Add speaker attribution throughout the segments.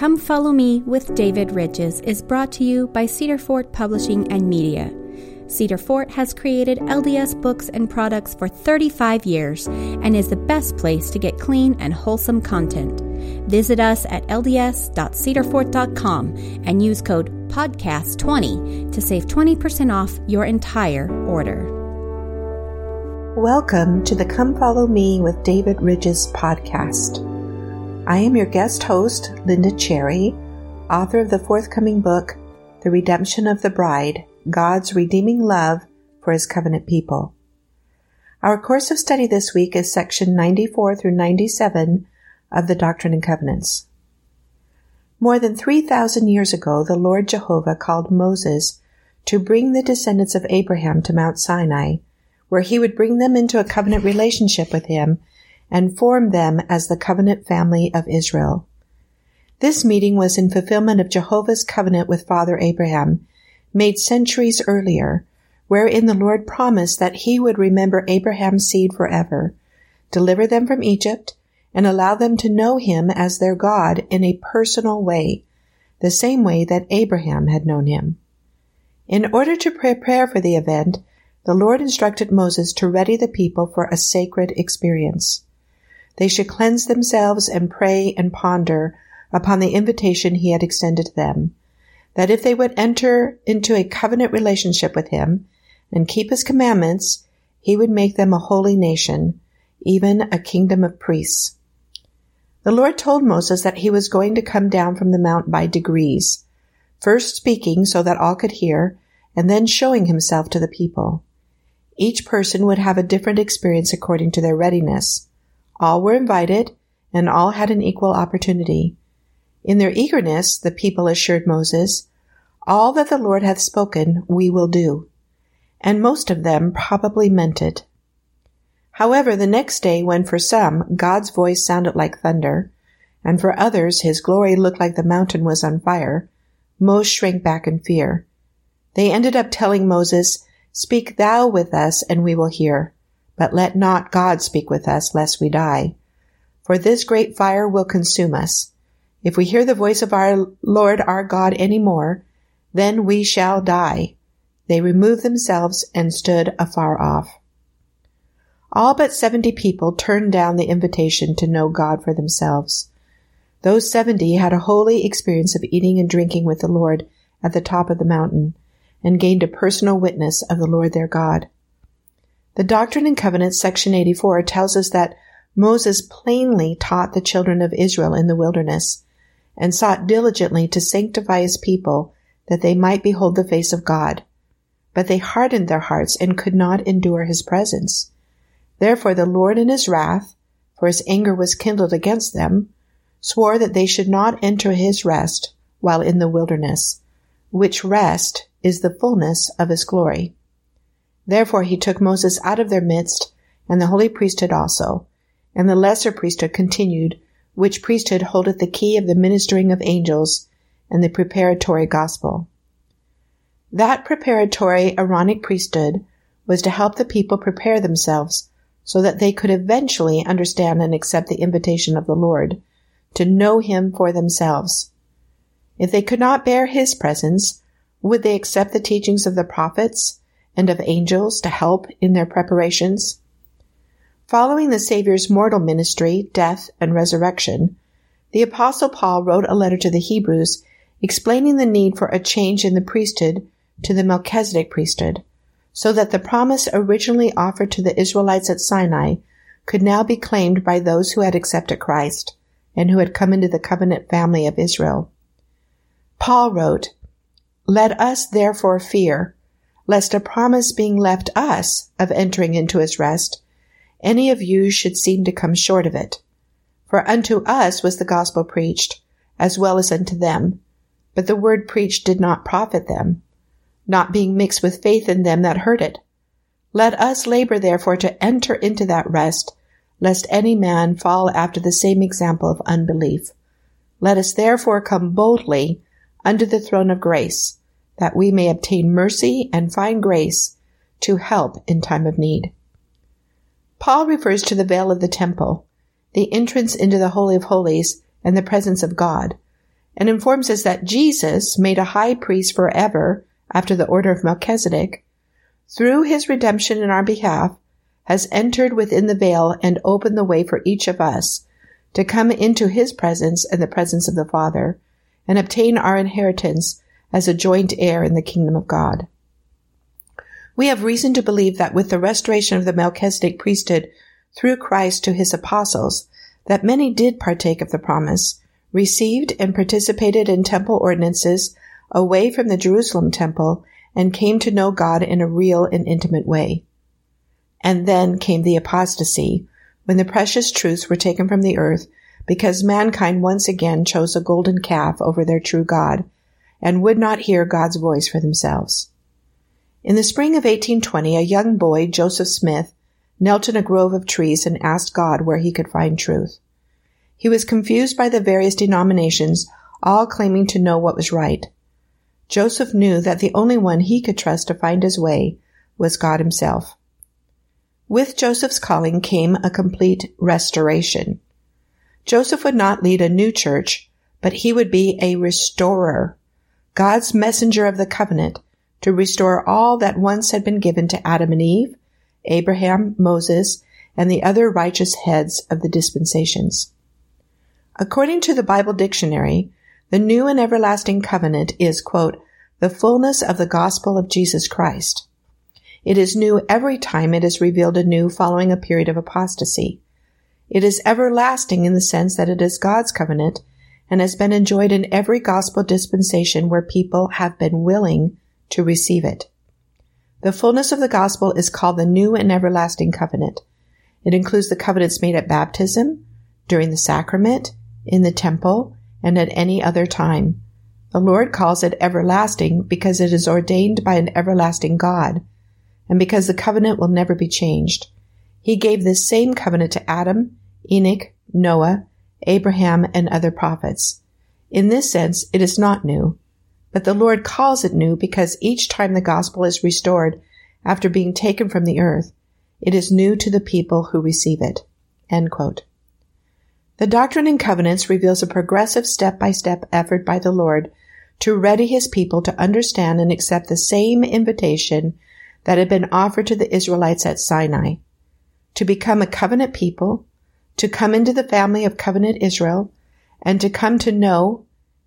Speaker 1: Come Follow Me with David Ridges is brought to you by Cedar Fort Publishing and Media. Cedar Fort has created LDS books and products for 35 years and is the best place to get clean and wholesome content. Visit us at lds.cedarfort.com and use code PODCAST20 to save 20% off your entire order.
Speaker 2: Welcome to the Come Follow Me with David Ridges podcast. I am your guest host, Lynda Cherry, author of the forthcoming book, The Redemption of the Bride God's Redeeming Love for His Covenant People. Our course of study this week is section 94 through 97 of the Doctrine and Covenants. More than 3,000 years ago, the Lord Jehovah called Moses to bring the descendants of Abraham to Mount Sinai where he would bring them into a covenant relationship with him and form them as the covenant family of Israel. This meeting was in fulfillment of Jehovah's covenant with Father Abraham, made centuries earlier, wherein the Lord promised that he would remember Abraham's seed forever, deliver them from Egypt, and allow them to know him as their God in a personal way, the same way that Abraham had known him. In order to prepare for the event, the Lord instructed Moses to ready the people for a sacred experience. They should cleanse themselves and pray and ponder upon the invitation he had extended to them, that if they would enter into a covenant relationship with him and keep his commandments, he would make them a holy nation, even a kingdom of priests. The Lord told Moses that he was going to come down from the mount by degrees, first speaking so that all could hear, and then showing himself to the people. Each person would have a different experience according to their readiness. All were invited, and all had an equal opportunity. In their eagerness, the people assured Moses, All that the Lord hath spoken, we will do. And most of them probably meant it. However, the next day, when for some God's voice sounded like thunder, and for others his glory looked like the mountain was on fire, most shrank back in fear. They ended up telling Moses, Speak thou with us, and we will hear. But let not God speak with us, lest we die. For this great fire will consume us. If we hear the voice of our Lord our God any more, then we shall die. They removed themselves and stood afar off. All but seventy people turned down the invitation to know God for themselves. Those seventy had a holy experience of eating and drinking with the Lord at the top of the mountain and gained a personal witness of the Lord their God. The Doctrine and Covenants, section 84, tells us that Moses plainly taught the children of Israel in the wilderness and sought diligently to sanctify his people that they might behold the face of God. But they hardened their hearts and could not endure his presence. Therefore the Lord in his wrath, for his anger was kindled against them, swore that they should not enter his rest while in the wilderness, which rest is the fullness of his glory. Therefore he took Moses out of their midst, and the holy priesthood also, and the lesser priesthood continued, which priesthood holdeth the key of the ministering of angels and the preparatory gospel. That preparatory Aaronic priesthood was to help the people prepare themselves so that they could eventually understand and accept the invitation of the Lord to know him for themselves. If they could not bear his presence, would they accept the teachings of the prophets and of angels to help in their preparations? Following the Savior's mortal ministry, death, and resurrection, the Apostle Paul wrote a letter to the Hebrews explaining the need for a change in the priesthood to the Melchizedek priesthood, so that the promise originally offered to the Israelites at Sinai could now be claimed by those who had accepted Christ and who had come into the covenant family of Israel. Paul wrote, let us therefore fear, lest a promise being left us of entering into his rest, any of you should seem to come short of it. For unto us was the gospel preached, as well as unto them. But the word preached did not profit them, not being mixed with faith in them that heard it. Let us labor therefore to enter into that rest, lest any man fall after the same example of unbelief. Let us therefore come boldly under the throne of grace, that we may obtain mercy and find grace to help in time of need. Paul refers to the veil of the temple, the entrance into the Holy of Holies, and the presence of God, and informs us that Jesus, made a high priest forever after the order of Melchizedek, through his redemption in our behalf, has entered within the veil and opened the way for each of us to come into his presence and the presence of the Father and obtain our inheritance as a joint heir in the kingdom of God. We have reason to believe that with the restoration of the Melchizedek priesthood through Christ to his apostles, that many did partake of the promise, received and participated in temple ordinances away from the Jerusalem temple, and came to know God in a real and intimate way. And then came the apostasy, when the precious truths were taken from the earth, because mankind once again chose a golden calf over their true God, and would not hear God's voice for themselves. In the spring of 1820, a young boy, Joseph Smith, knelt in a grove of trees and asked God where he could find truth. He was confused by the various denominations, all claiming to know what was right. Joseph knew that the only one he could trust to find his way was God himself. With Joseph's calling came a complete restoration. Joseph would not lead a new church, but he would be a restorer, God's messenger of the covenant to restore all that once had been given to Adam and Eve, Abraham, Moses, and the other righteous heads of the dispensations. According to the Bible dictionary, the new and everlasting covenant is, quote, the fullness of the gospel of Jesus Christ. It is new every time it is revealed anew following a period of apostasy. It is everlasting in the sense that it is God's covenant and has been enjoyed in every gospel dispensation where people have been willing to receive it. The fullness of the gospel is called the new and everlasting covenant. It includes the covenants made at baptism, during the sacrament, in the temple, and at any other time. The Lord calls it everlasting because it is ordained by an everlasting God and because the covenant will never be changed. He gave this same covenant to Adam, Enoch, Noah, Abraham, and other prophets. In this sense, it is not new, but the Lord calls it new because each time the gospel is restored after being taken from the earth, it is new to the people who receive it. The Doctrine and Covenants reveals a progressive step-by-step effort by the Lord to ready his people to understand and accept the same invitation that had been offered to the Israelites at Sinai to become a covenant people, to come into the family of covenant Israel, and to come to know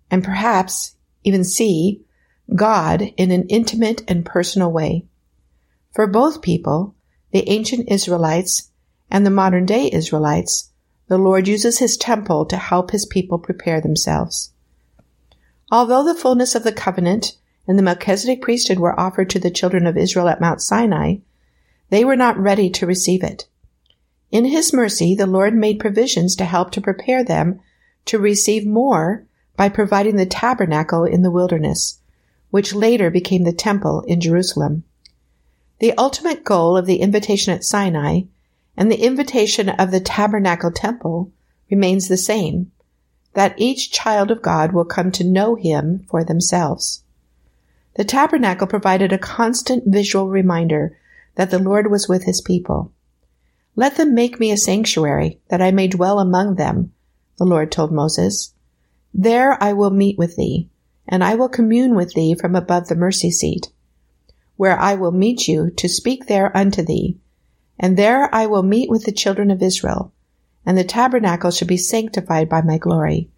Speaker 2: and perhaps even see God in an intimate and personal way. For both people, the ancient Israelites and the modern day Israelites, the Lord uses his temple to help his people prepare themselves. Although the fullness of the covenant and the Melchizedek priesthood were offered to the children of Israel at Mount Sinai, they were not ready to receive it. In his mercy, the Lord made provisions to help to prepare them to receive more by providing the tabernacle in the wilderness, which later became the temple in Jerusalem. The ultimate goal of the invitation at Sinai and the invitation of the tabernacle temple remains the same, that each child of God will come to know him for themselves. The tabernacle provided a constant visual reminder that the Lord was with his people. Let them make me a sanctuary that I may dwell among them, the Lord told Moses. There I will meet with thee, and I will commune with thee from above the mercy seat, where I will meet you to speak there unto thee. And there I will meet with the children of Israel, and the tabernacle shall be sanctified by my glory.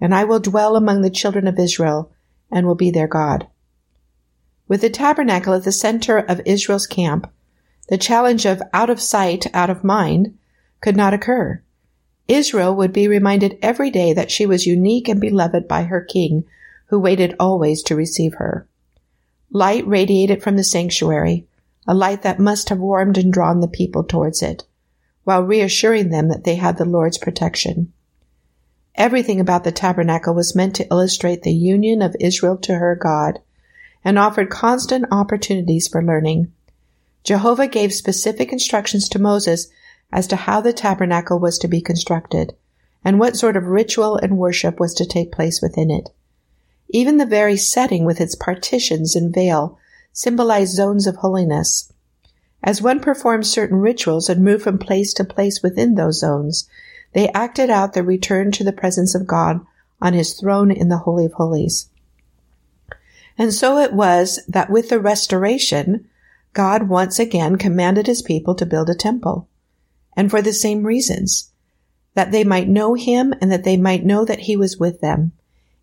Speaker 2: And I will dwell among the children of Israel, and will be their God. With the tabernacle at the center of Israel's camp, the challenge of out of sight, out of mind could not occur. Israel would be reminded every day that she was unique and beloved by her king, who waited always to receive her. Light radiated from the sanctuary, a light that must have warmed and drawn the people towards it, while reassuring them that they had the Lord's protection. Everything about the tabernacle was meant to illustrate the union of Israel to her God and offered constant opportunities for learning. Jehovah gave specific instructions to Moses as to how the tabernacle was to be constructed and what sort of ritual and worship was to take place within it. Even the very setting with its partitions and veil symbolized zones of holiness. As one performed certain rituals and moved from place to place within those zones, they acted out the return to the presence of God on his throne in the Holy of Holies. And so it was that with the restoration, God once again commanded his people to build a temple. And for the same reasons, that they might know him and that they might know that he was with them,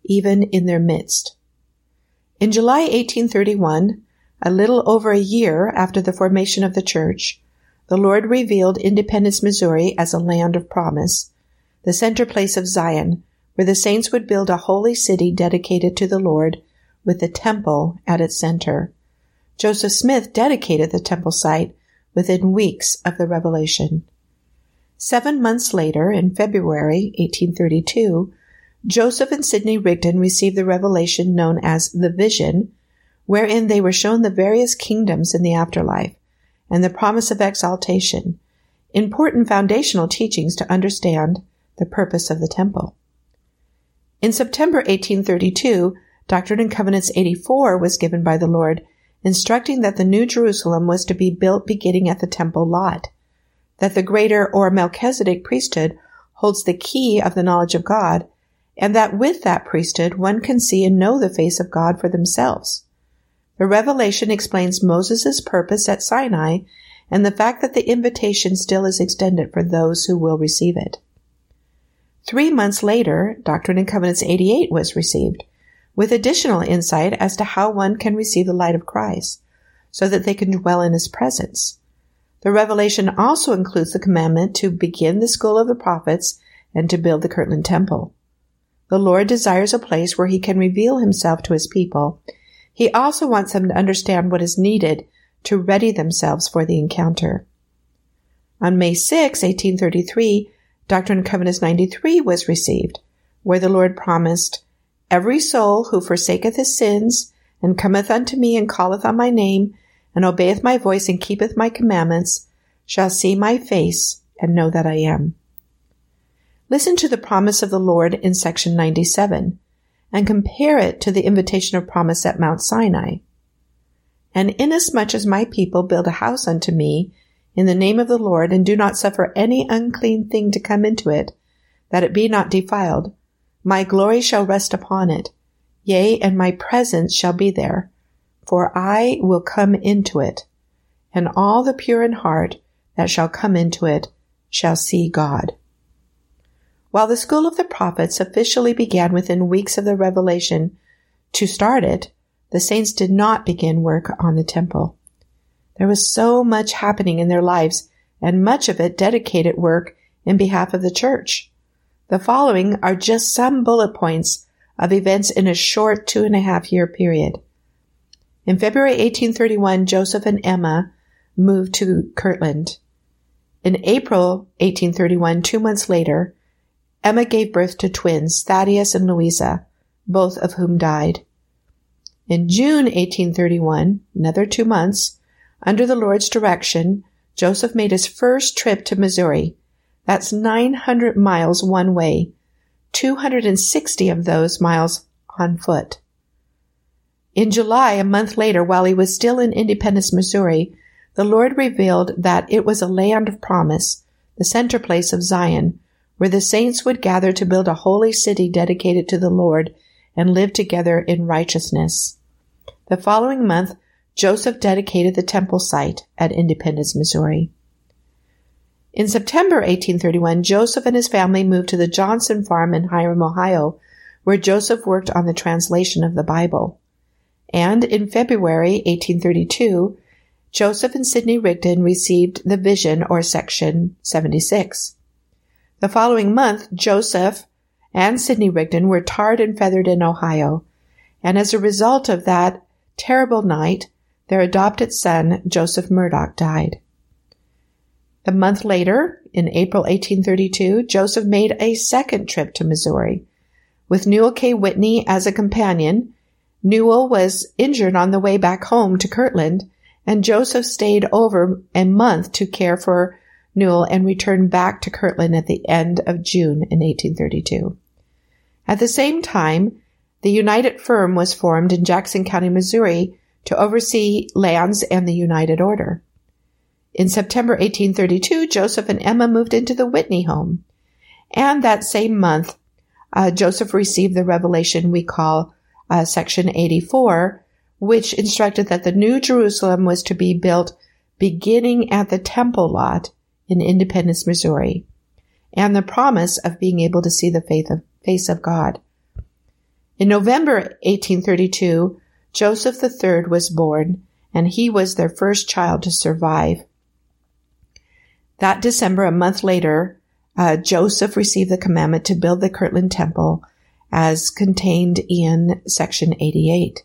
Speaker 2: even in their midst. In July 1831, a little over a year after the formation of the church, the Lord revealed Independence, Missouri as a land of promise, the center place of Zion, where the saints would build a holy city dedicated to the Lord with the temple at its center. Joseph Smith dedicated the temple site within weeks of the revelation. Seven months later, in February 1832, Joseph and Sidney Rigdon received the revelation known as the Vision, wherein they were shown the various kingdoms in the afterlife and the promise of exaltation, important foundational teachings to understand the purpose of the temple. In September 1832, Doctrine and Covenants 84 was given by the Lord, instructing that the New Jerusalem was to be built beginning at the temple lot, that the greater or Melchizedek priesthood holds the key of the knowledge of God, and that with that priesthood one can see and know the face of God for themselves. The revelation explains Moses' purpose at Sinai and the fact that the invitation still is extended for those who will receive it. Three months later, Doctrine and Covenants 88 was received, with additional insight as to how one can receive the light of Christ, so that they can dwell in his presence. The revelation also includes the commandment to begin the school of the prophets and to build the Kirtland Temple. The Lord desires a place where he can reveal himself to his people he also wants them to understand what is needed to ready themselves for the encounter. On May 6, 1833, Doctrine and Covenants 93 was received, where the Lord promised, Every soul who forsaketh his sins, and cometh unto me, and calleth on my name, and obeyeth my voice, and keepeth my commandments, shall see my face, and know that I am. Listen to the promise of the Lord in section 97 and compare it to the invitation of promise at Mount Sinai. And inasmuch as my people build a house unto me in the name of the Lord and do not suffer any unclean thing to come into it, that it be not defiled, my glory shall rest upon it. Yea, and my presence shall be there, for I will come into it, and all the pure in heart that shall come into it shall see God. While the School of the Prophets officially began within weeks of the revelation to start it, the saints did not begin work on the temple. There was so much happening in their lives, and much of it dedicated work in behalf of the church. The following are just some bullet points of events in a short two and a half year period. In February 1831, Joseph and Emma moved to Kirtland. In April 1831, two months later, Emma gave birth to twins, Thaddeus and Louisa, both of whom died. In June 1831, another two months, under the Lord's direction, Joseph made his first trip to Missouri. That's 900 miles one way, 260 of those miles on foot. In July, a month later, while he was still in Independence, Missouri, the Lord revealed that it was a land of promise, the center place of Zion, where the saints would gather to build a holy city dedicated to the Lord and live together in righteousness. The following month, Joseph dedicated the temple site at Independence, Missouri. In September 1831, Joseph and his family moved to the Johnson farm in Hiram, Ohio, where Joseph worked on the translation of the Bible. And in February 1832, Joseph and Sidney Rigdon received the vision or section 76. The following month, Joseph and Sidney Rigdon were tarred and feathered in Ohio, and as a result of that terrible night, their adopted son, Joseph Murdock, died. A month later, in April 1832, Joseph made a second trip to Missouri. With Newel K. Whitney as a companion, Newel was injured on the way back home to Kirtland, and Joseph stayed over a month to care for Newel and returned back to Kirtland at the end of June in 1832. At the same time, the United Firm was formed in Jackson County, Missouri to oversee lands and the United Order. In September 1832, Joseph and Emma moved into the Whitney home. And that same month, uh, Joseph received the revelation we call uh, section 84, which instructed that the new Jerusalem was to be built beginning at the temple lot in Independence, Missouri, and the promise of being able to see the of, face of God. In November 1832, Joseph III was born, and he was their first child to survive. That December, a month later, uh, Joseph received the commandment to build the Kirtland Temple as contained in section 88.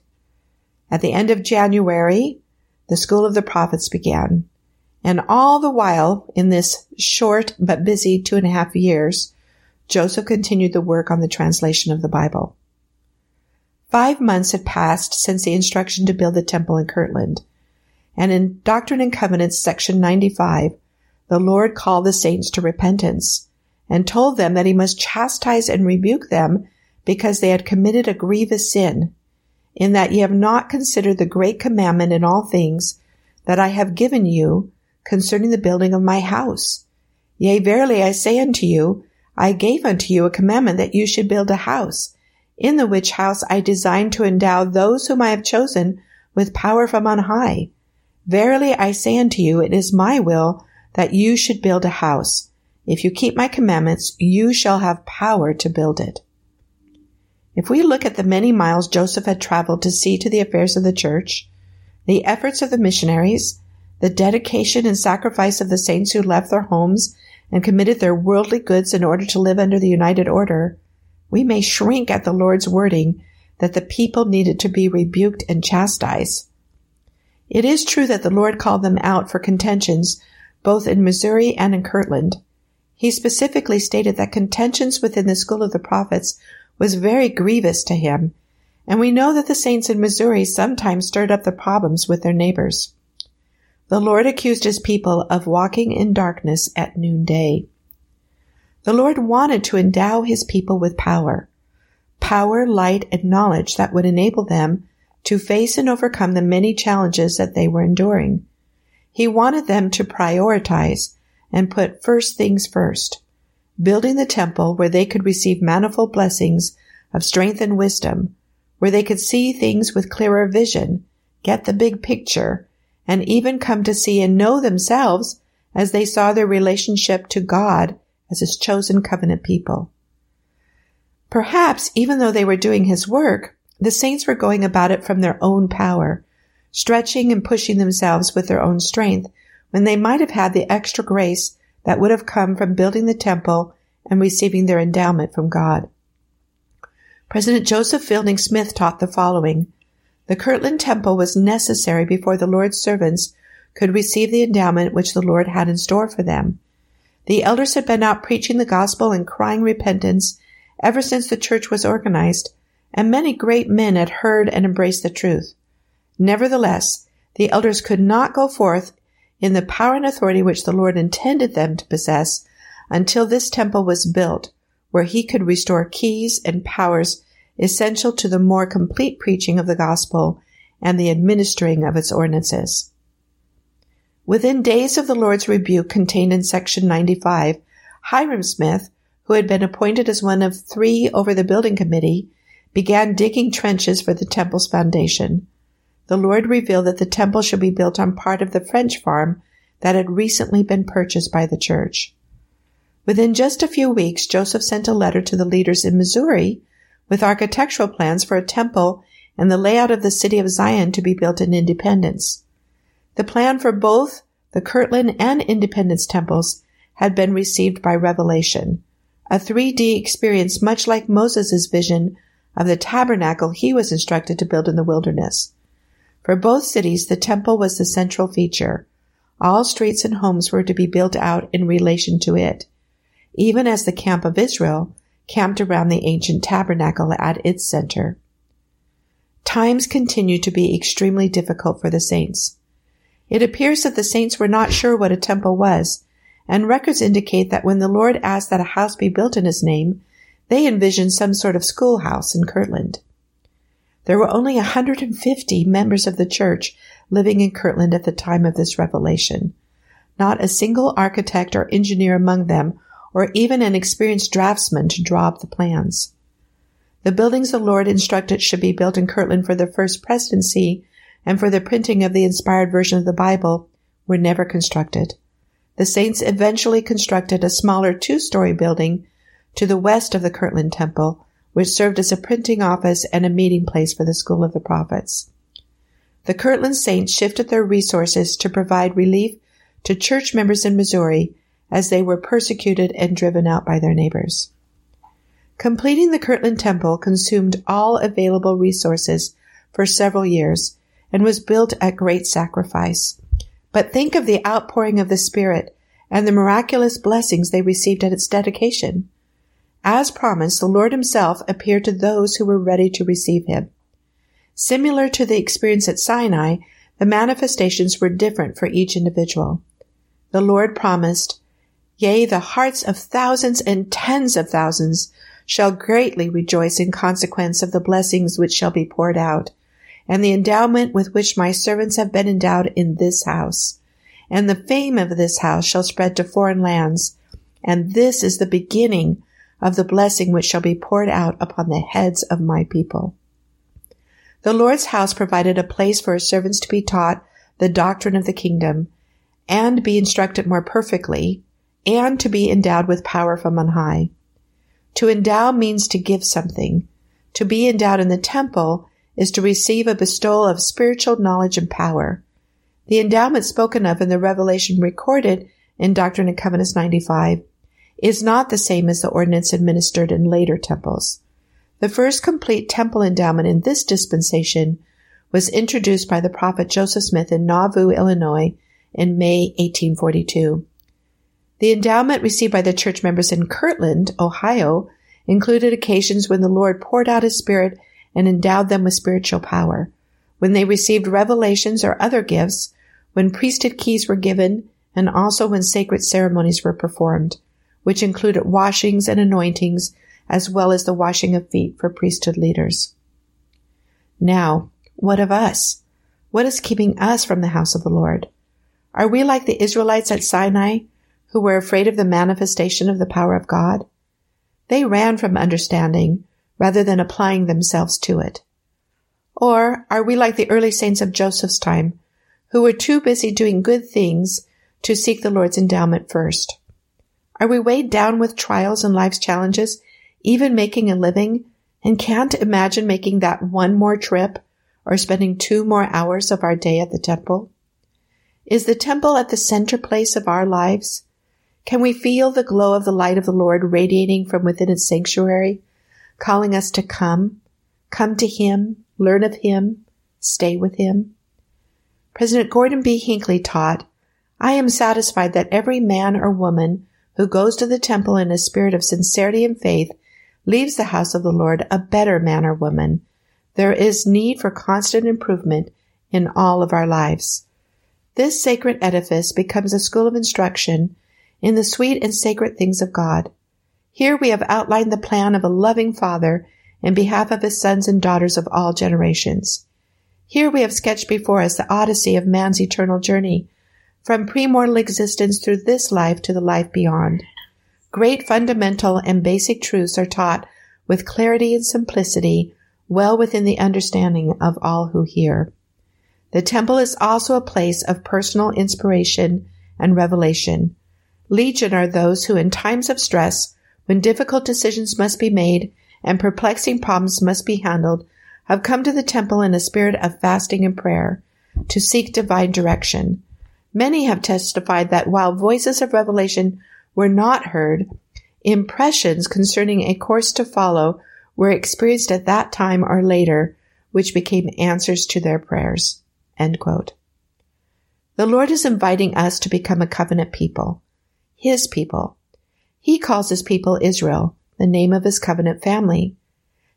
Speaker 2: At the end of January, the School of the Prophets began. And all the while, in this short but busy two and a half years, Joseph continued the work on the translation of the Bible. Five months had passed since the instruction to build the temple in Kirtland. And in Doctrine and Covenants, section 95, the Lord called the saints to repentance and told them that he must chastise and rebuke them because they had committed a grievous sin, in that ye have not considered the great commandment in all things that I have given you concerning the building of my house. Yea, verily I say unto you, I gave unto you a commandment that you should build a house, in the which house I designed to endow those whom I have chosen with power from on high. Verily I say unto you, it is my will that you should build a house. If you keep my commandments, you shall have power to build it. If we look at the many miles Joseph had traveled to see to the affairs of the church, the efforts of the missionaries, the dedication and sacrifice of the saints who left their homes and committed their worldly goods in order to live under the united order, we may shrink at the Lord's wording that the people needed to be rebuked and chastised. It is true that the Lord called them out for contentions both in Missouri and in Kirtland. He specifically stated that contentions within the school of the prophets was very grievous to him, and we know that the saints in Missouri sometimes stirred up the problems with their neighbors. The Lord accused his people of walking in darkness at noonday. The Lord wanted to endow his people with power, power, light, and knowledge that would enable them to face and overcome the many challenges that they were enduring. He wanted them to prioritize and put first things first, building the temple where they could receive manifold blessings of strength and wisdom, where they could see things with clearer vision, get the big picture, and even come to see and know themselves as they saw their relationship to God as his chosen covenant people. Perhaps even though they were doing his work, the saints were going about it from their own power, stretching and pushing themselves with their own strength when they might have had the extra grace that would have come from building the temple and receiving their endowment from God. President Joseph Fielding Smith taught the following. The Kirtland Temple was necessary before the Lord's servants could receive the endowment which the Lord had in store for them. The elders had been out preaching the gospel and crying repentance ever since the church was organized, and many great men had heard and embraced the truth. Nevertheless, the elders could not go forth in the power and authority which the Lord intended them to possess until this temple was built, where he could restore keys and powers essential to the more complete preaching of the gospel and the administering of its ordinances. Within days of the Lord's rebuke contained in section 95, Hyrum Smith, who had been appointed as one of three over the building committee, began digging trenches for the temple's foundation the Lord revealed that the temple should be built on part of the French farm that had recently been purchased by the church. Within just a few weeks, Joseph sent a letter to the leaders in Missouri with architectural plans for a temple and the layout of the city of Zion to be built in Independence. The plan for both the Kirtland and Independence temples had been received by revelation, a 3D experience much like Moses' vision of the tabernacle he was instructed to build in the wilderness. For both cities, the temple was the central feature. All streets and homes were to be built out in relation to it, even as the camp of Israel camped around the ancient tabernacle at its center. Times continued to be extremely difficult for the saints. It appears that the saints were not sure what a temple was, and records indicate that when the Lord asked that a house be built in his name, they envisioned some sort of schoolhouse in Kirtland. There were only 150 members of the church living in Kirtland at the time of this revelation. Not a single architect or engineer among them, or even an experienced draftsman to draw up the plans. The buildings the Lord instructed should be built in Kirtland for the first presidency and for the printing of the inspired version of the Bible were never constructed. The saints eventually constructed a smaller two-story building to the west of the Kirtland Temple, which served as a printing office and a meeting place for the School of the Prophets. The Kirtland saints shifted their resources to provide relief to church members in Missouri as they were persecuted and driven out by their neighbors. Completing the Kirtland Temple consumed all available resources for several years and was built at great sacrifice. But think of the outpouring of the Spirit and the miraculous blessings they received at its dedication. As promised, the Lord Himself appeared to those who were ready to receive Him. Similar to the experience at Sinai, the manifestations were different for each individual. The Lord promised, Yea, the hearts of thousands and tens of thousands shall greatly rejoice in consequence of the blessings which shall be poured out, and the endowment with which my servants have been endowed in this house. And the fame of this house shall spread to foreign lands, and this is the beginning of the blessing which shall be poured out upon the heads of my people. The Lord's house provided a place for his servants to be taught the doctrine of the kingdom and be instructed more perfectly and to be endowed with power from on high. To endow means to give something. To be endowed in the temple is to receive a bestowal of spiritual knowledge and power. The endowment spoken of in the revelation recorded in Doctrine and Covenants 95 is not the same as the ordinance administered in later temples. The first complete temple endowment in this dispensation was introduced by the prophet Joseph Smith in Nauvoo, Illinois in May 1842. The endowment received by the church members in Kirtland, Ohio, included occasions when the Lord poured out his spirit and endowed them with spiritual power, when they received revelations or other gifts, when priesthood keys were given, and also when sacred ceremonies were performed, which included washings and anointings as well as the washing of feet for priesthood leaders. Now, what of us? What is keeping us from the house of the Lord? Are we like the Israelites at Sinai who were afraid of the manifestation of the power of God? They ran from understanding rather than applying themselves to it. Or are we like the early saints of Joseph's time who were too busy doing good things to seek the Lord's endowment first? Are we weighed down with trials and life's challenges even making a living, and can't imagine making that one more trip or spending two more hours of our day at the temple? Is the temple at the center place of our lives? Can we feel the glow of the light of the Lord radiating from within its sanctuary, calling us to come, come to Him, learn of Him, stay with Him? President Gordon B. Hinckley taught, I am satisfied that every man or woman who goes to the temple in a spirit of sincerity and faith leaves the house of the Lord a better man or woman. There is need for constant improvement in all of our lives. This sacred edifice becomes a school of instruction in the sweet and sacred things of God. Here we have outlined the plan of a loving Father in behalf of his sons and daughters of all generations. Here we have sketched before us the odyssey of man's eternal journey, from premortal existence through this life to the life beyond. Great fundamental and basic truths are taught with clarity and simplicity, well within the understanding of all who hear. The temple is also a place of personal inspiration and revelation. Legion are those who in times of stress, when difficult decisions must be made and perplexing problems must be handled, have come to the temple in a spirit of fasting and prayer to seek divine direction. Many have testified that while voices of revelation were not heard, impressions concerning a course to follow were experienced at that time or later, which became answers to their prayers. The Lord is inviting us to become a covenant people, His people. He calls His people Israel, the name of His covenant family.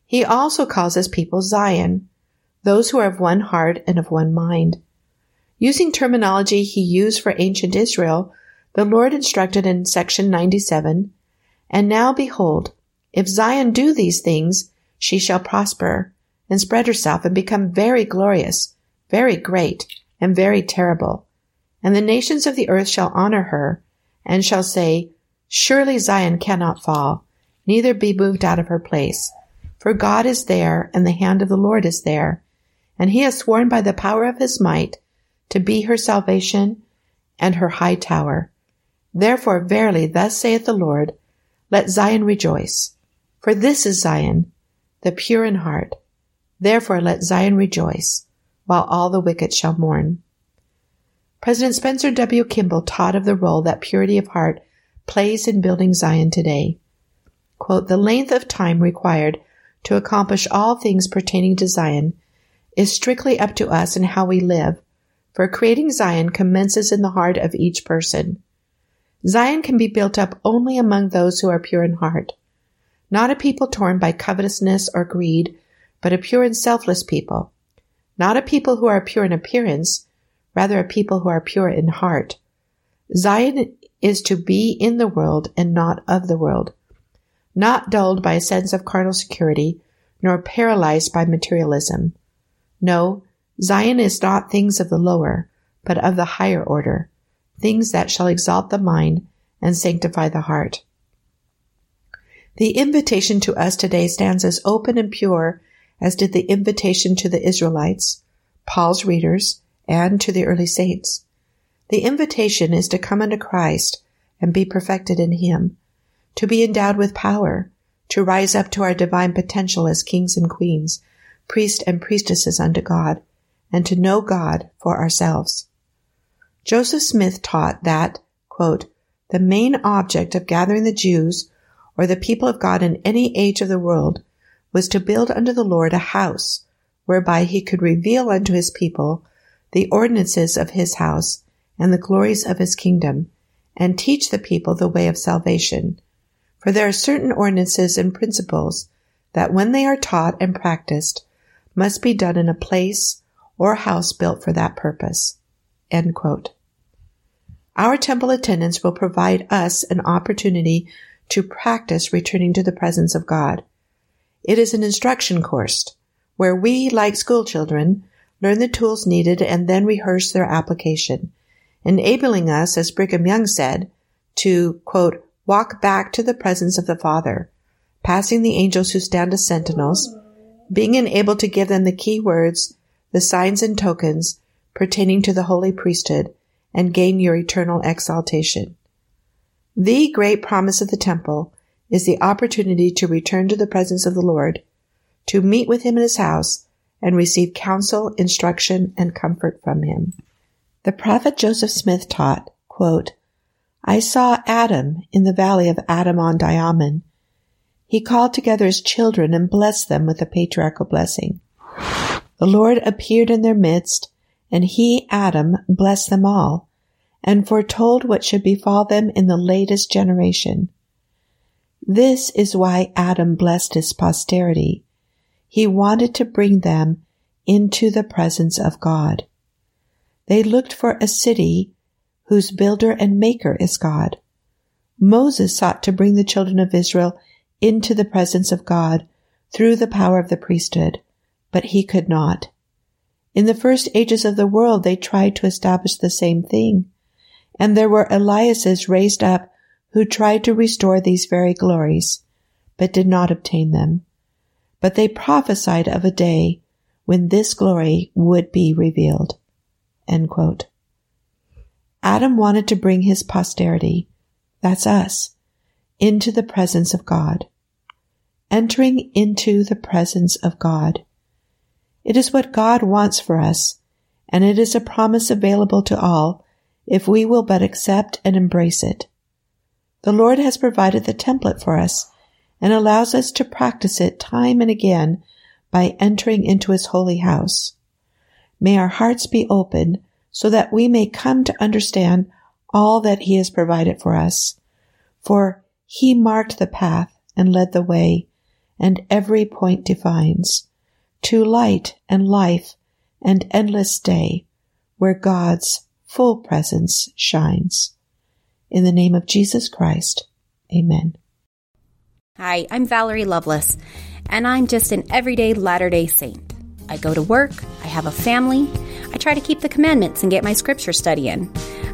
Speaker 2: He also calls His people Zion, those who are of one heart and of one mind. Using terminology He used for ancient Israel, the Lord instructed in section 97, And now behold, if Zion do these things, she shall prosper and spread herself and become very glorious, very great, and very terrible. And the nations of the earth shall honor her and shall say, Surely Zion cannot fall, neither be moved out of her place. For God is there, and the hand of the Lord is there, and he has sworn by the power of his might to be her salvation and her high tower. Therefore, verily, thus saith the Lord, let Zion rejoice. For this is Zion, the pure in heart. Therefore, let Zion rejoice, while all the wicked shall mourn. President Spencer W. Kimball taught of the role that purity of heart plays in building Zion today. Quote, the length of time required to accomplish all things pertaining to Zion is strictly up to us and how we live, for creating Zion commences in the heart of each person. Zion can be built up only among those who are pure in heart, not a people torn by covetousness or greed, but a pure and selfless people, not a people who are pure in appearance, rather a people who are pure in heart. Zion is to be in the world and not of the world not dulled by a sense of carnal security, nor paralyzed by materialism. No, Zion is not things of the lower, but of the higher order, things that shall exalt the mind and sanctify the heart. The invitation to us today stands as open and pure as did the invitation to the Israelites, Paul's readers, and to the early saints. The invitation is to come unto Christ and be perfected in Him, to be endowed with power, to rise up to our divine potential as kings and queens, priests and priestesses unto God, and to know God for ourselves. Joseph Smith taught that, quote, the main object of gathering the Jews or the people of God in any age of the world was to build unto the Lord a house whereby he could reveal unto his people the ordinances of his house and the glories of his kingdom and teach the people the way of salvation for there are certain ordinances and principles that when they are taught and practiced must be done in a place or house built for that purpose. Our temple attendance will provide us an opportunity to practice returning to the presence of God. It is an instruction course where we, like school children, learn the tools needed and then rehearse their application, enabling us, as Brigham Young said, to, quote, walk back to the presence of the Father, passing the angels who stand as sentinels, being enabled to give them the key words, the signs and tokens pertaining to the holy priesthood, and gain your eternal exaltation. The great promise of the temple is the opportunity to return to the presence of the Lord, to meet with him in his house, and receive counsel, instruction, and comfort from him. The prophet Joseph Smith taught, quote, I saw Adam in the valley of Adam-ondi-Ahman. He called together his children and blessed them with a patriarchal blessing. The Lord appeared in their midst, and he, Adam, blessed them all, and foretold what should befall them in the latest generation. This is why Adam blessed his posterity. He wanted to bring them into the presence of God. They looked for a city whose builder and maker is God. Moses sought to bring the children of Israel into the presence of God through the power of the priesthood, but he could not. In the first ages of the world, they tried to establish the same thing, and there were Eliases raised up who tried to restore these very glories, but did not obtain them. But they prophesied of a day when this glory would be revealed. Adam wanted to bring his posterity, that's us, into the presence of God. Entering into the presence of God. It is what God wants for us, and it is a promise available to all if we will but accept and embrace it. The Lord has provided the template for us and allows us to practice it time and again by entering into his holy house. May our hearts be open so that we may come to understand all that he has provided for us. For he marked the path and led the way, and every point defines to light and life and endless day, where God's full presence shines. In the name of Jesus Christ, amen.
Speaker 1: Hi, I'm Valerie Lovelace, and I'm just an everyday Latter day Saint. I go to work, I have a family, I try to keep the commandments and get my scripture study in.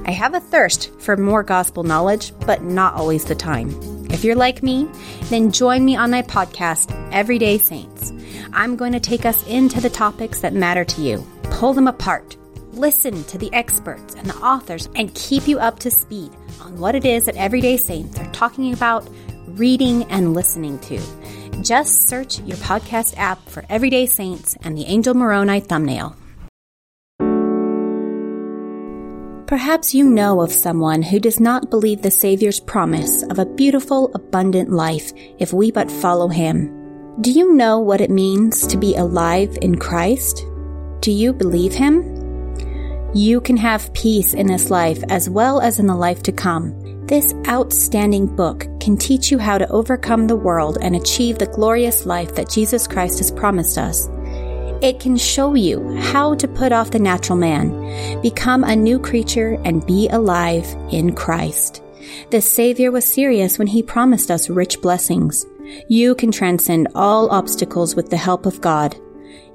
Speaker 1: I have a thirst for more gospel knowledge, but not always the time. If you're like me, then join me on my podcast, Everyday Saints. I'm going to take us into the topics that matter to you, pull them apart, listen to the experts and the authors, and keep you up to speed on what it is that Everyday Saints are talking about, reading, and listening to. Just search your podcast app for Everyday Saints and the Angel Moroni thumbnail. Perhaps you know of someone who does not believe the Savior's promise of a beautiful, abundant life if we but follow Him. Do you know what it means to be alive in Christ? Do you believe Him? You can have peace in this life as well as in the life to come. This outstanding book can teach you how to overcome the world and achieve the glorious life that Jesus Christ has promised us. It can show you how to put off the natural man, become a new creature, and be alive in Christ. The Savior was serious when he promised us rich blessings. You can transcend all obstacles with the help of God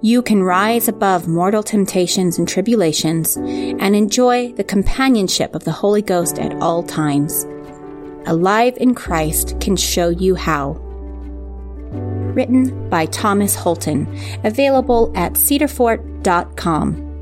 Speaker 1: you can rise above mortal temptations and tribulations and enjoy the companionship of the Holy Ghost at all times. Alive in Christ can show you how. Written by Thomas Holton, available at cedarfort.com.